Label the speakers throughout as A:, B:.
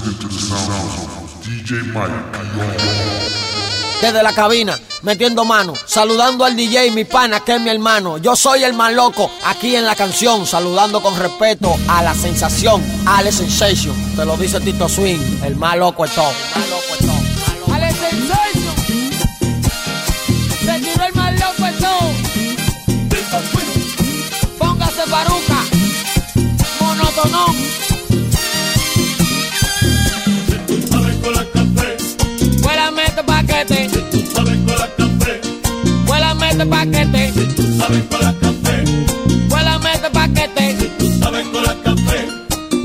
A: listening to.
B: Desde la cabina, metiendo mano, saludando al DJ, mi pana, que es mi hermano. Yo soy el más loco aquí en la canción, saludando con respeto a la sensación, a la sensation. Te lo dice Tito Swing, el más loco es todo.
C: Este paquete.
D: tú sabes con la café,
C: Huélame este paquete.
D: tú sabes con la café,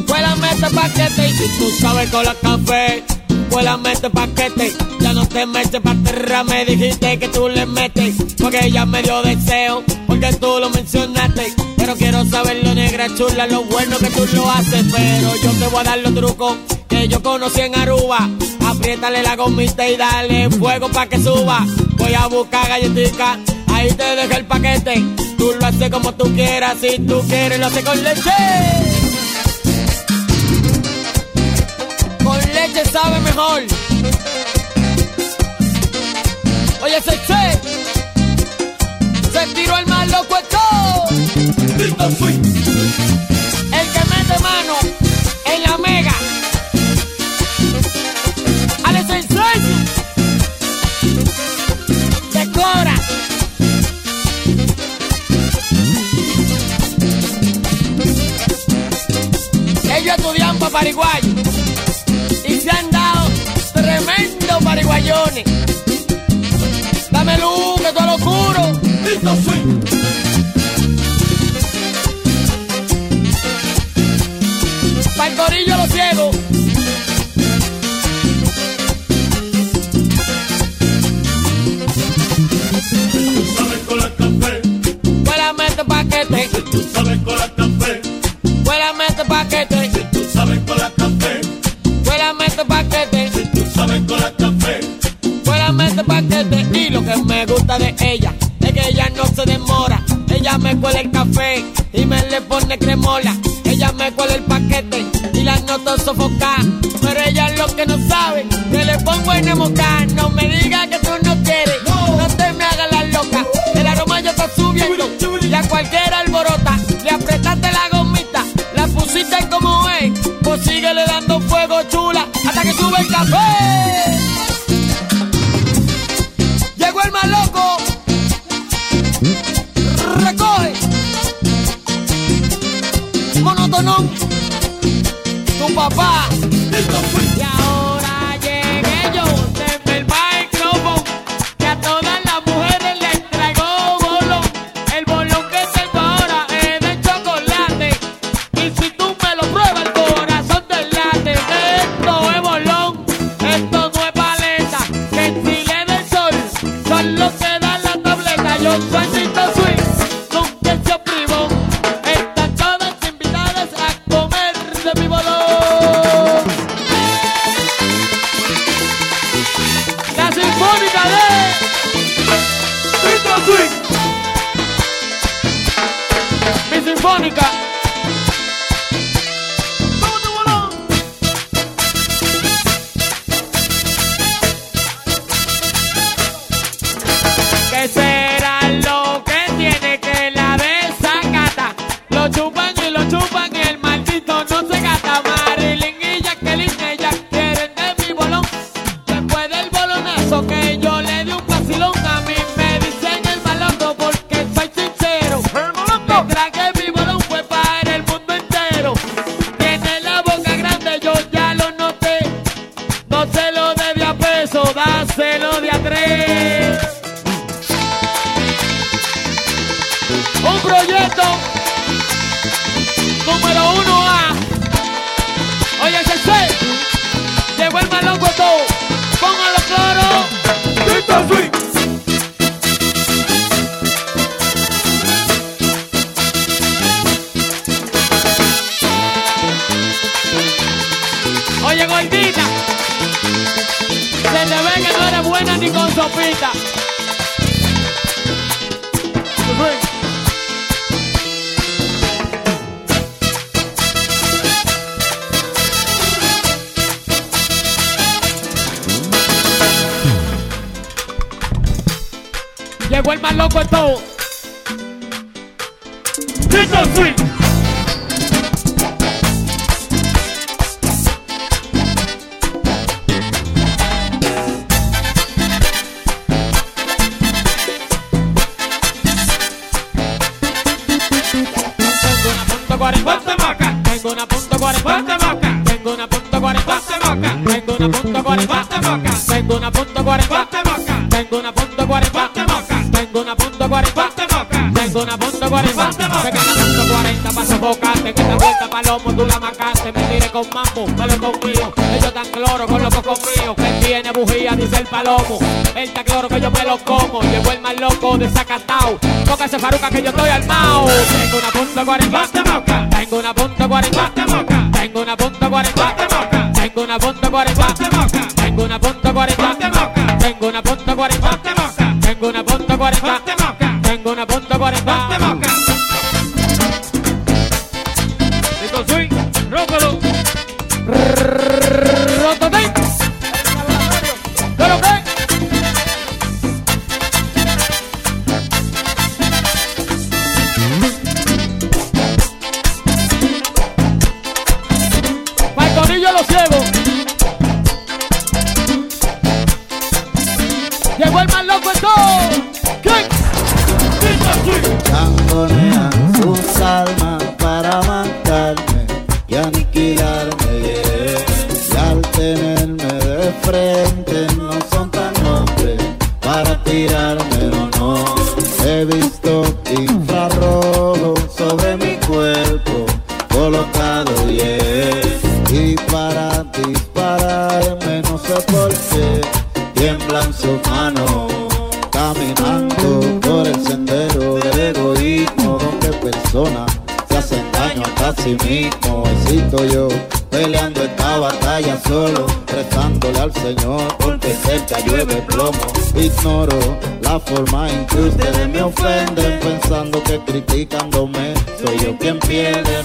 C: Huélame este paquete. Y si tú sabes con la café. Huélame este paquete. Ya no te metes pa' atrás. Me dijiste que tú le metes. Porque ella me dio deseo. Porque tú lo mencionaste. Pero quiero saber lo negra chula, lo bueno que tú lo haces. Pero yo te voy a dar los trucos que yo conocí en Aruba. Apriétale la gomita y dale fuego pa' que suba. Voy a buscar galletica, ahí te dejo el paquete. Tú lo haces como tú quieras, si tú quieres lo haces con leche. Con leche sabe mejor. Oye, se se tiró el más loco es todo.
D: Tito Swing,
C: El que mete mano para Paraguay. Y se han dado tremendo pariguayones. Dame luz, que todo lo oscuro.
D: Tito Swing,
C: Pa' el corillo lo ciego.
D: tú sabes con la café,
C: Huélame este paquete.
D: tú sabes con la café,
C: me gusta de ella es que ella no se demora. Ella me cuela el café y me le pone cremola. Ella me cuela el paquete y la noto sofocar. Pero ella lo que no sabe, que le pongo en emocar. No me digas que tú no quieres, no te me hagas la loca. El aroma ya está subiendo y a cualquiera alborota. Le apretaste la gomita, la pusiste como es. Pues síguele dando fuego chula hasta que sube el café. Tu papá.
D: Tito Swing,
C: loco todo.
D: Tito Swing. Palomo tú la macaste. Me tire con mambo, palo conmigo. Ellos tan cloro con loco conmigo. Que tiene bujía, dice el palomo. Él está cloro que yo me lo como. Llegó el más loco desacatado. Toca ese faruca que yo estoy armado. Tengo una punto 40. Tengo una punto 40.
E: Ofenden pensando que criticándome soy yo quien pierde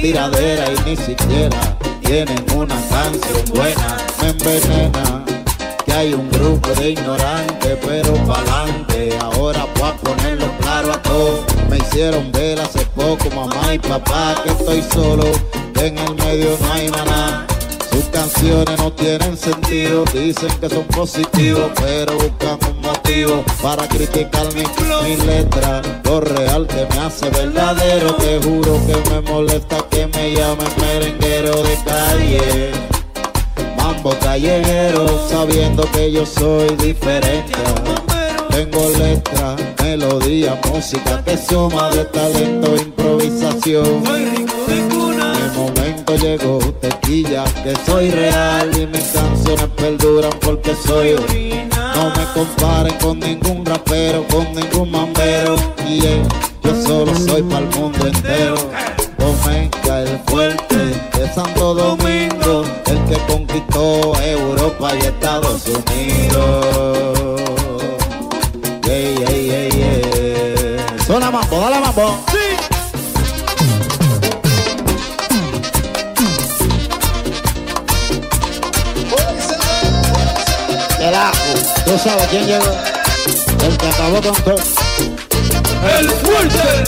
E: tiradera y ni siquiera tienen una canción buena. Me envenena que hay un grupo de ignorantes pero pa'lante. Ahora voy a ponerlo claro a todos. Me hicieron ver hace poco mamá y papá que estoy solo. En el medio no hay maná sus canciones no tienen sentido, dicen que son positivos, pero buscan para criticar mi, letra. Lo real que me hace verdadero, te juro que me molesta que me llamen merenguero de calle. Mambo callejero, sabiendo que yo soy diferente. Tengo letra, melodía, música que suma de talento, improvisación. Mi momento llegó, tequilla, que soy real y mis canciones perduran porque soy original. No me comparen con ningún rapero, con ningún mambero. Y yo solo soy para el mundo entero. Omega el fuerte de Santo Domingo, el que conquistó Europa y Estados Unidos. Yeah, yeah, yeah, yeah. Suena mambo, dale mambo. Tú sabes quién llegó. El que acabó con todo.
A: El fuerte.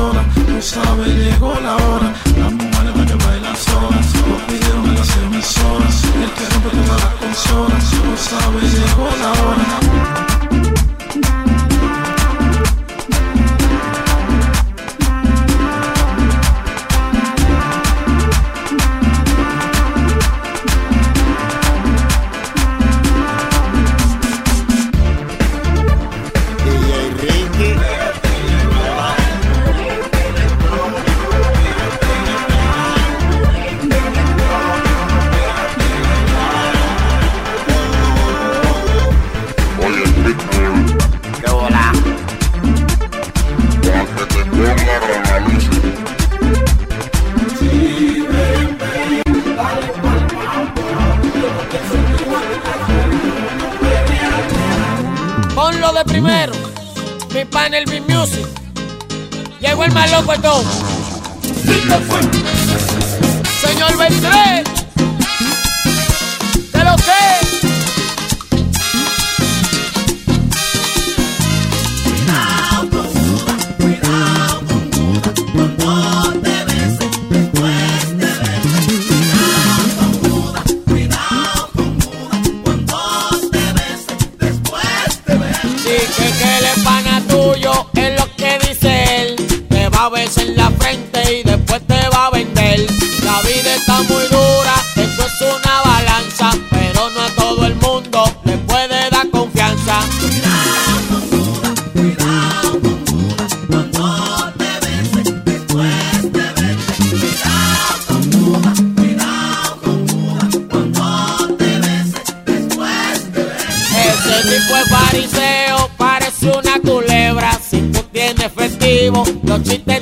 F: sola, tú
G: llegó la hora. Las mujeres para que bailan solas, nos pidieron en las emisoras. El que rompe todas las consolas, tú sabes, llegó la hora.
D: de primero. Mi panel mi Music. Llegó el más loco de todo. Señor Beltrán. fariseo parece una culebra. Si tú tienes efectivo, los chistes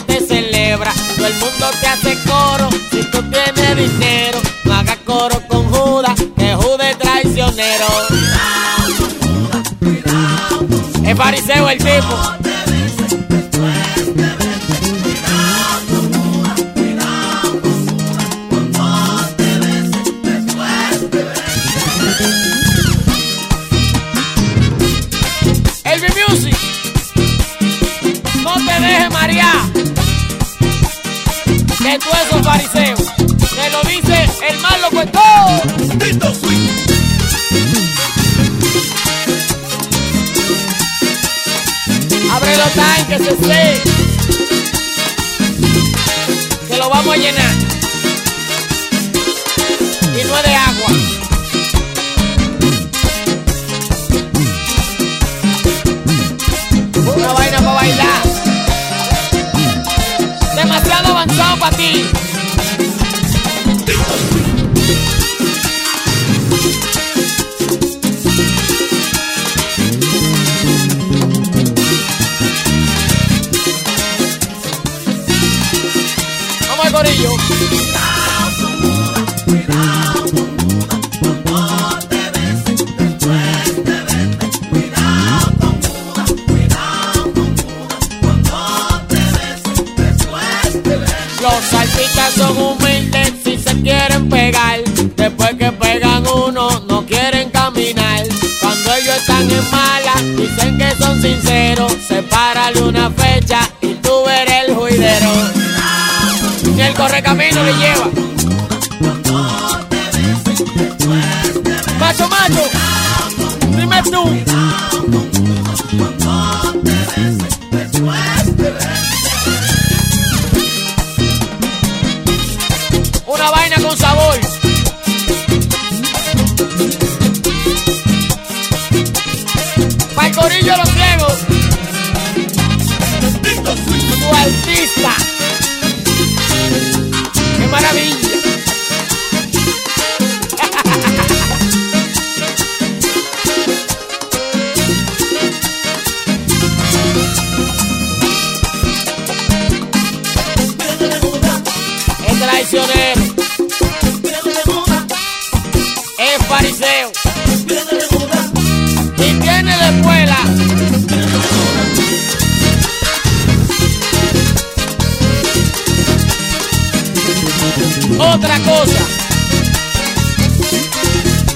D: otra cosa.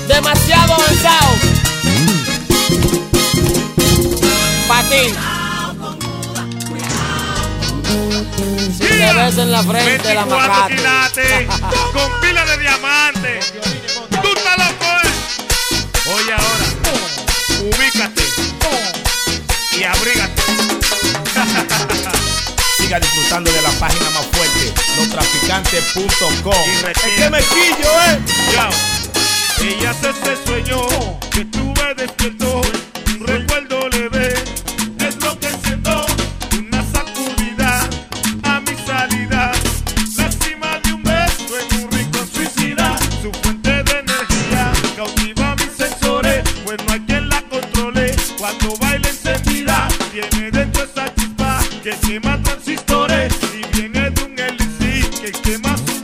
D: Demasiado avanzado. Patín. Si sí, te ves en la frente, la macate.
H: Con pila de diamantes. ¡Tú estás loco! ¿eh? Oye, ahora, ubícate y abrígate
I: disfrutando de la página más fuerte,
H: lotraficantes.com.
I: Es que me quillo, eh.
H: Yo. Ella se, se sueño que tú me despierto.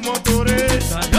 H: motorista.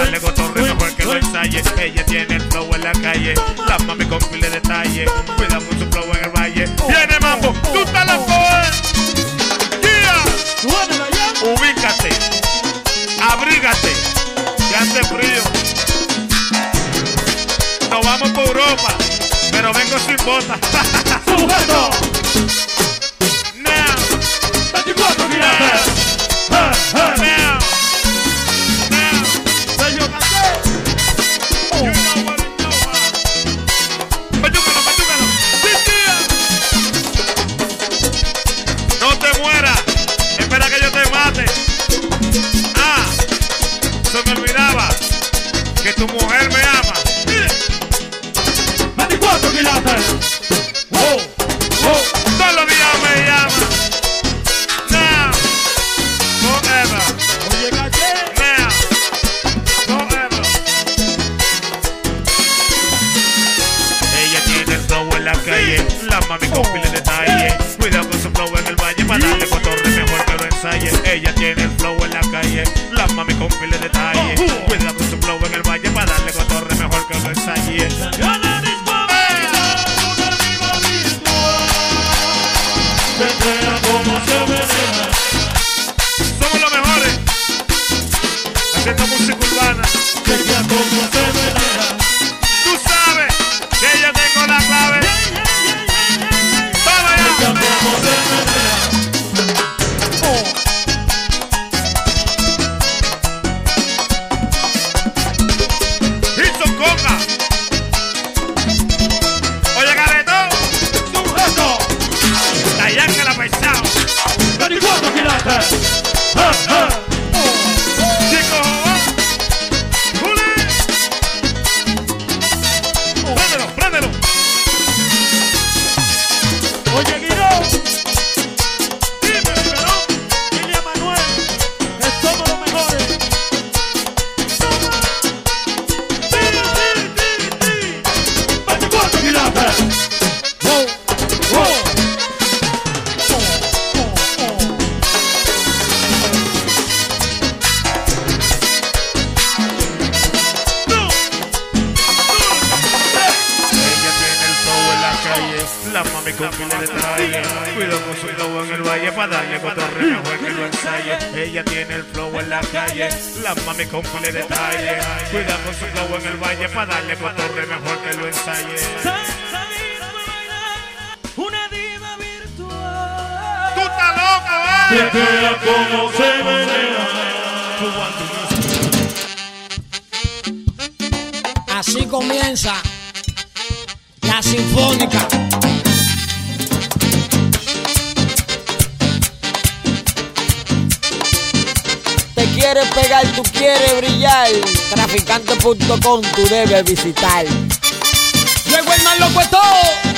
H: Darle cotorre mejor que lo ensaye. Ella tiene el flow en la calle, la mami con pile de detalle. Cuidado con su flow en el valle. Viene mambo, tú estás la
J: Súbela ya.
H: Ubícate, abrígate, que hace frío. Nos vamos por Europa, pero vengo sin botas.
D: Comienza la sinfónica. Te quieres pegar, tú quieres brillar. Traficante.com tú debes visitar. Llegó el más loco todo.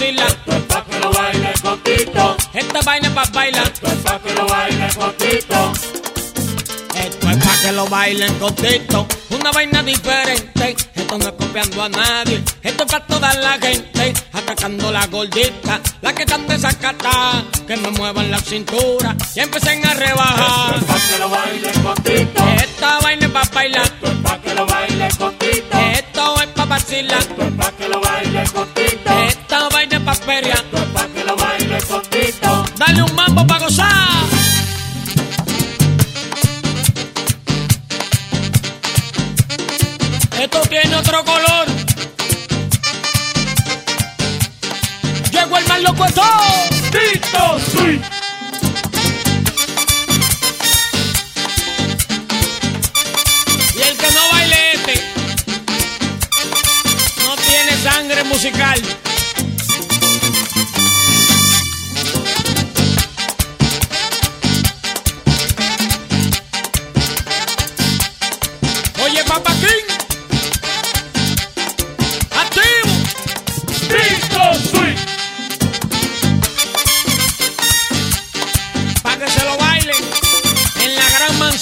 D: Esto es pa'
J: que lo baile cortito.
D: Esta vaina es pa' bailar.
J: Pa' que lo baile cortito.
D: Esto es pa' que lo bailen cortito, una vaina diferente. Esto no es copiando a nadie, esto es pa' toda la gente. Atacando la gordita, la que están desacatada, que me muevan la cintura y empiecen a rebajar.
J: Pa' que lo baile cortito.
D: Esta vaina es pa' bailar,
J: Pa' que lo baile cortito.
D: esto es pa' vacilar.
J: Pa' que lo baile cortito.
D: Vaina es pa'
J: que lo baile cortito.
D: dale un mambo pa' gozar. Esto tiene otro color. Llegó el más loco todo.
J: Tito Swing.
D: Y el que no baile este no tiene sangre musical.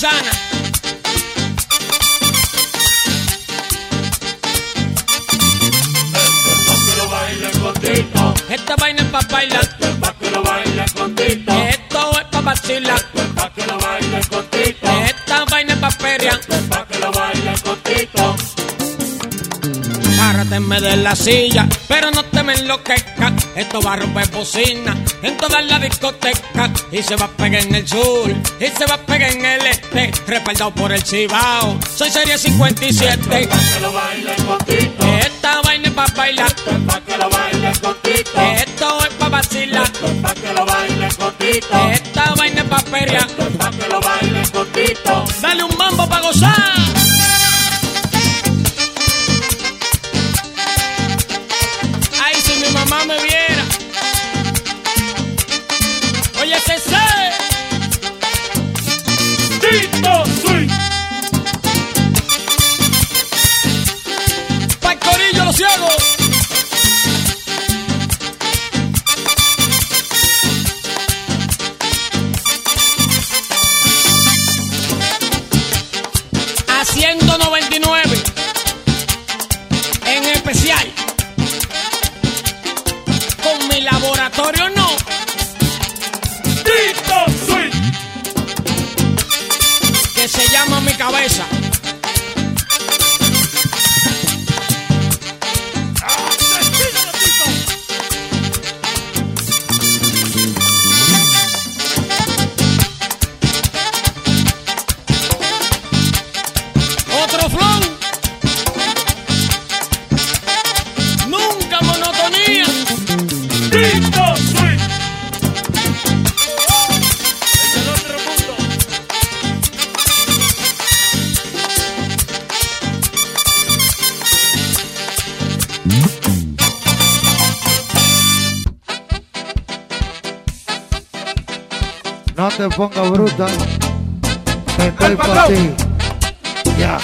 D: paisana. Esta vaina es pa' bailar.
K: Esto es pa' que lo baile contigo.
D: Esto es pa' vacilar.
K: Esto es pa' que lo baile contigo.
D: Esta vaina es pa' pelear.
K: Esto es pa' que lo baile contigo.
D: Agárrateme de la silla, pero no te me enloquezcas. Esto va a romper bocina en toda la discoteca. Y se va a pegar en el sur, y se va a pegar en el este. Respaldado por el Cibao, soy serie 57.
K: Pa' que lo baile con Tito.
D: Esta vaina es pa' bailar.
K: Pa' que lo baile con Tito.
D: Esto es pa' vacilar.
K: Pa' que lo baile con Tito.
D: Esta vaina es pa' feria.
K: Pa' que lo baile con Tito.
D: Dale un mambo pa' gozar. No
L: te pongas bruta. Que estoy para ti. Ya.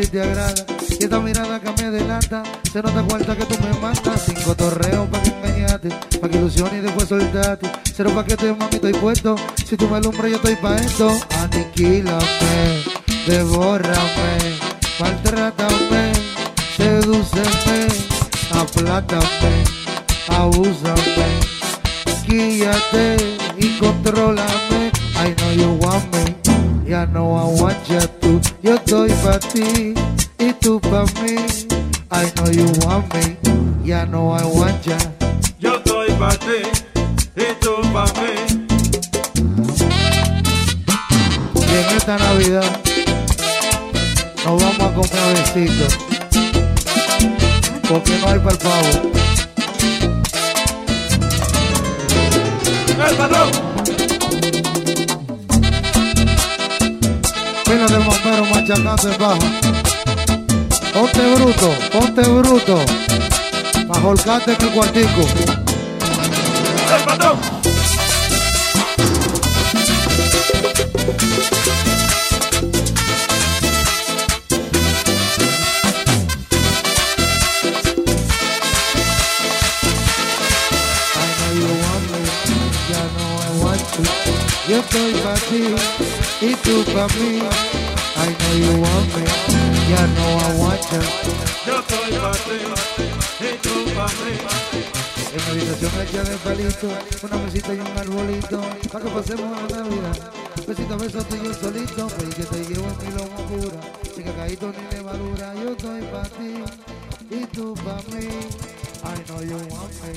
L: Ti te agrada. Y esta mirada que me delata, se nota cuenta que tú me matas. Cinco torreos pa' que engañarte, pa' que ilusiones y después soltarte. Cero pa' que te mami estoy puesto. Si tú me alumbras, yo estoy pa' esto. Aniquílame, devórame, maltrátame, sedúceme, aplátame, abúsame. Guíate y contrólame. I know you want me, ya know I want you too. Yo estoy pa' ti y tú pa' mí. I know you want me, ya know I want ya.
M: Yo estoy pa' ti, y tú pa' mí.
L: Y en esta Navidad nos vamos a comer besitos. Porque no hay para el pavo.
M: El patrón.
L: Bombero machacando en baja. Ponte bruto, ponte bruto. Pa' holcarte en el cuartico.
M: El patrón.
L: Yo estoy pa' ti y tú pa' mí. I know you want me, ya know I want you.
M: Yo estoy pa' ti, y tú pa' mí.
L: En mi habitación hecha de palito, una mesita y un arbolito, pa' que pasemos la Navidad. Besito beso tú y yo solito, pues que te llevo en mi lomo pura, sin cacaíto ni levadura. Yo estoy pa' ti y tú pa' mí. I know you want me,